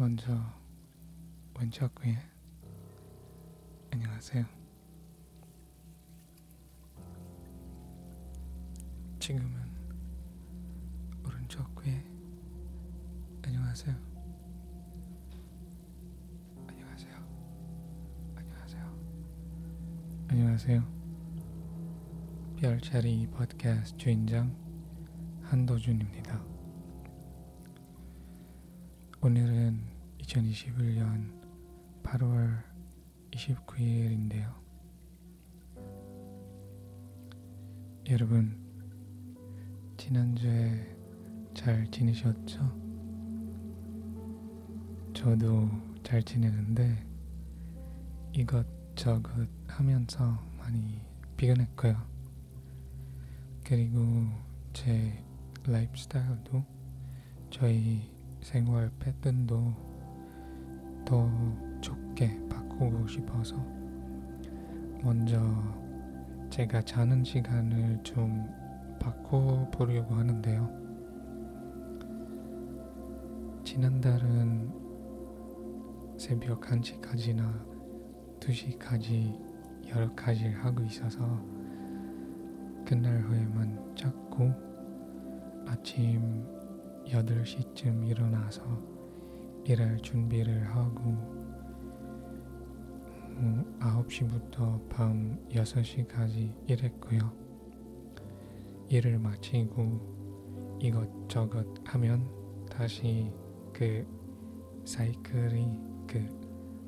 먼저 왼쪽 귀에 안녕하세요. 지금은 오른쪽 귀에 안녕하세요. 안녕하세요. 안녕하세요. 안녕하세요. 별자리 팟캐스트 주인장 한도준입니다. 오늘은 2021년 8월 29일인데요. 여러분, 지난주에 잘 지내셨죠? 저도 잘 지내는데 이것저것 하면서 많이 피곤했고요. 그리고 제 라이프 스타일도 저희 생활 패턴도 더 좋게 바꾸고 싶어서 먼저 제가 자는 시간을 좀 바꿔보려고 하는데요. 지난달은 새벽 1시까지나 2시까지 여러 가지를 하고 있어서 그날 후에만 자고 아침 8시쯤 일어나서 일할 준비를 하고 음, 9시부터 밤 6시까지 일했고요. 일을 마치고 이것저것 하면 다시 그 사이클이 그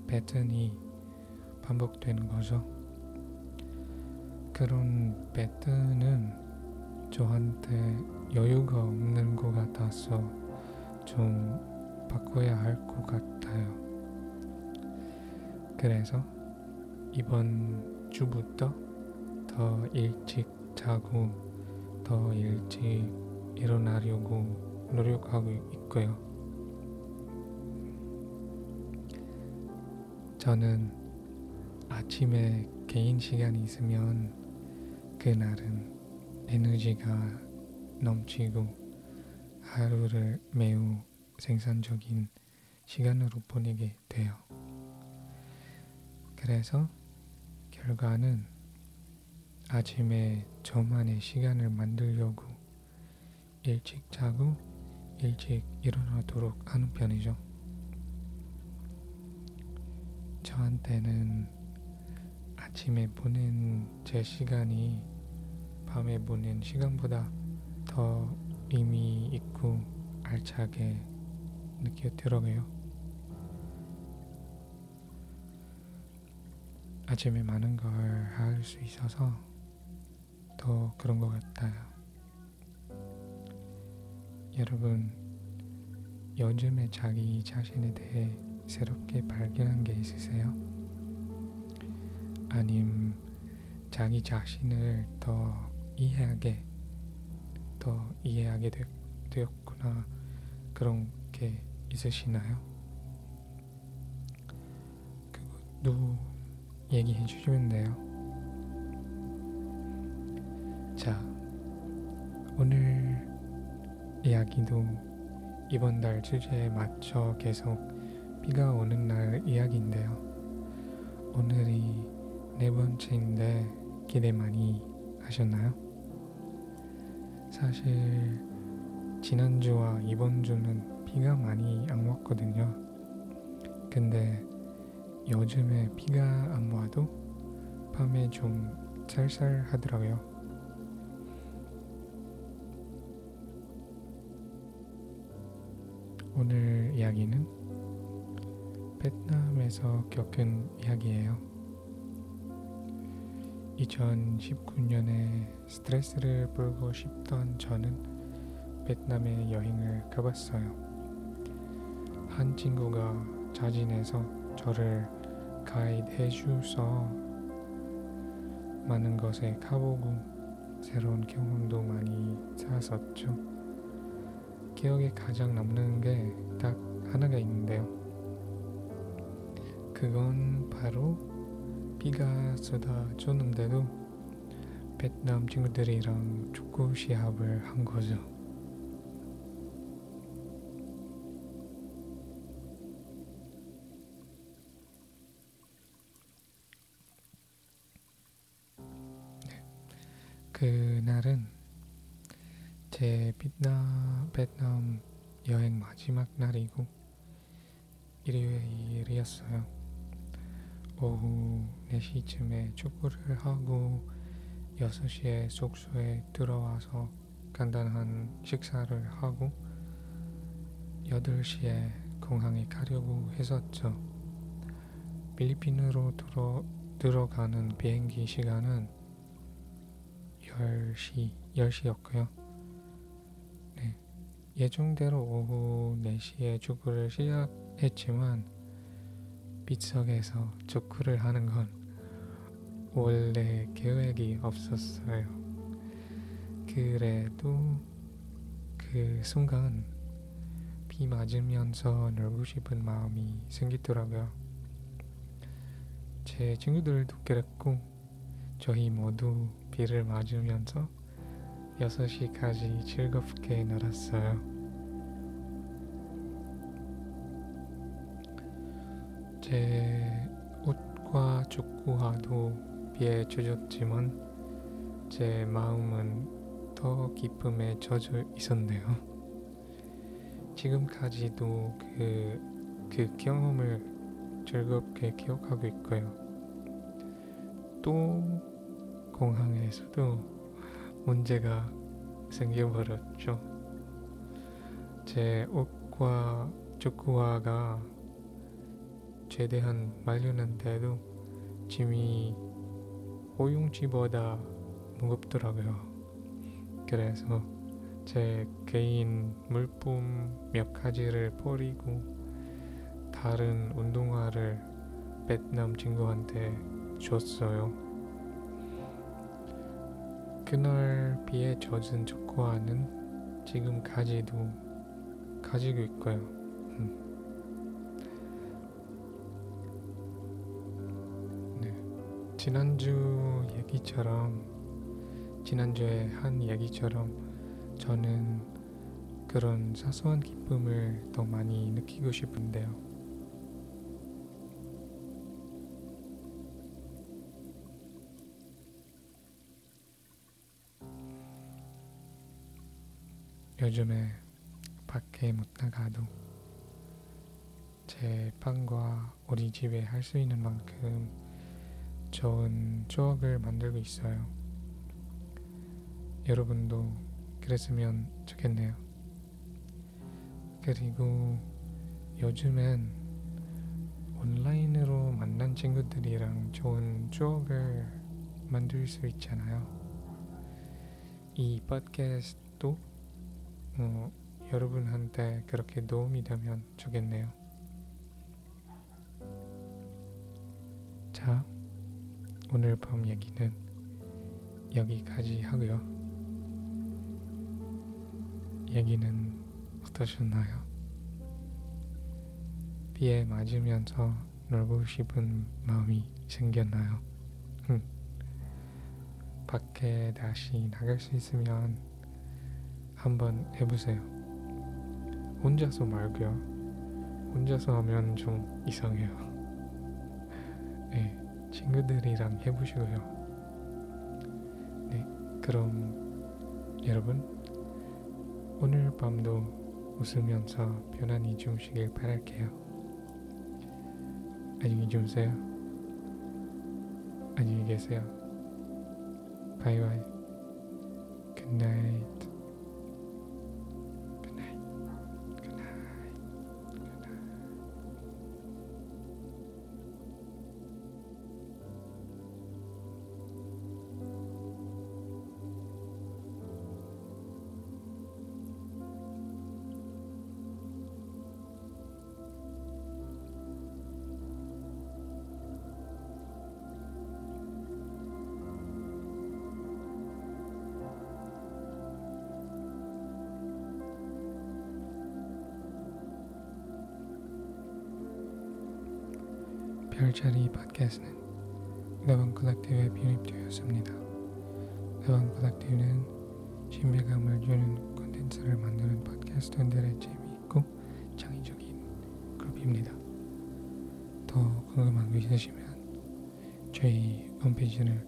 패턴이 반복되는 거죠. 그런 패턴은 저한테 여유가 없는 것 같아서 좀 바꿔야 할 것 같아요. 그래서 이번 주부터 더 일찍 자고 더 일찍 일어나려고 노력하고 있고요. 저는 아침에 개인 시간이 있으면 그날은 에너지가 넘치고 하루를 매우 생산적인 시간으로 보내게 돼요. 그래서 결과는 아침에 저만의 시간을 만들려고 일찍 자고 일찍 일어나도록 하는 편이죠. 저한테는 아침에 보낸 제 시간이 밤에 보낸 시간보다 더 의미 있고 알차게 느껴들어요. 아침에 많은 걸 할 수 있어서 더 그런 것 같아요. 여러분, 요즘에 자기 자신에 대해 새롭게 발견한 게 있으세요? 아님 자기 자신을 더 이해하게 더 이해하게 되, 되었구나 그런 게 있으시나요? 그것도 얘기해 주시면 돼요. 자, 오늘 이야기도 이번 달 주제에 맞춰 계속 비가 오는 날 이야기인데요. 오늘이 네 번째인데 기대 많이 하셨나요? 사실 지난주와 이번 주는 비가 많이 안 왔거든요. 근데 요즘에 비가 안 와도 밤에 좀 쌀쌀하더라고요. 오늘 이야기는 베트남에서 겪은 이야기예요. 2019년에 스트레스를 풀고 싶던 저는 베트남에 여행을 가봤어요. 한 친구가 자진해서 저를 가이드 해 주서 많은 것에 가보고 새로운 경험도 많이 쌓았었죠. 기억에 가장 남는 게 딱 하나가 있는데요. 그건 바로 비가 쏟아졌는데도 베트남 친구들이랑 축구 시합을 한 거죠. 그날은 제 베트남, 베트남 여행 마지막 날이고 일요일이었어요. 오후 4시쯤에 축구를 하고 6시에 숙소에 들어와서 간단한 식사를 하고 8시에 공항에 가려고 했었죠. 필리핀으로 들어, 들어가는 비행기 시간은 10시, 10시였고요. 네. 예정대로 오후 4시에 축구를 시작했지만 빗속에서 축구를 하는 건 원래 계획이 없었어요. 그래도 그 순간 비 맞으면서 놀고 싶은 마음이 생기더라고요. 제 친구들도 그랬고 저희 모두 비를 맞으면서 6시까지 즐겁게 놀았어요. 제 옷과 축구화도 비에 젖었지만 제 마음은 더 기쁨에 젖어 있었네요. 지금까지도 그, 그 경험을 즐겁게 기억하고 있고요. 또 공항에서도 문제가 생겨버렸죠. 제 옷과 축구화가 최대한 말렸는데도 짐이 호용지보다 무겁더라고요. 그래서 제 개인 물품 몇 가지를 버리고 다른 운동화를 베트남 친구한테 줬어요. 그날 비에 젖은 초코와는 지금까지도 가지고 있고요. 음. 네. 지난주 얘기처럼 지난주에 한 얘기처럼 저는 그런 사소한 기쁨을 더 많이 느끼고 싶은데요. 요즘에 밖에 못 나가도 제 방과 우리 집에 할 수 있는 만큼 좋은 추억을 만들고 있어요. 여러분도 그랬으면 좋겠네요. 그리고 요즘엔 온라인으로 만난 친구들이랑 좋은 추억을 만들 수 있잖아요. 이 팟캐스트도 어, 여러분한테 그렇게 도움이 되면 좋겠네요. 자, 오늘 밤 얘기는 여기까지 하고요. 얘기는 어떠셨나요? 비에 맞으면서 놀고 싶은 마음이 생겼나요? 밖에 다시 나갈 수 있으면 한번 해보세요. 혼자서 말고요. 혼자서 하면 좀 이상해요. 네, 친구들이랑 해보시고요. 네, 그럼 여러분 오늘 밤도 웃으면서 편안히 주무시길 바랄게요. 안녕히 주무세요. 안녕히 계세요. 바이바이. 별자리 팟캐스트는 나방 콜렉티브에 편입되었습니다. 나방 콜렉티브는 신비감을 주는 콘텐츠를 만드는 팟캐스트들의 재미있고 창의적인 그룹입니다. 더 궁금한 거 있으시면 저희 홈페이지를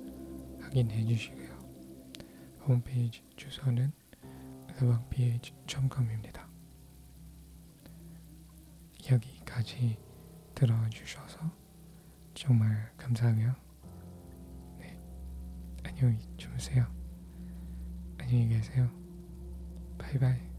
확인해 주시고요. 홈페이지 주소는 theworkph.com입니다. 여기까지 들어주셔서 정말 감사하고요. 네, 안녕히 주무세요. 안녕히 계세요. 바이바이.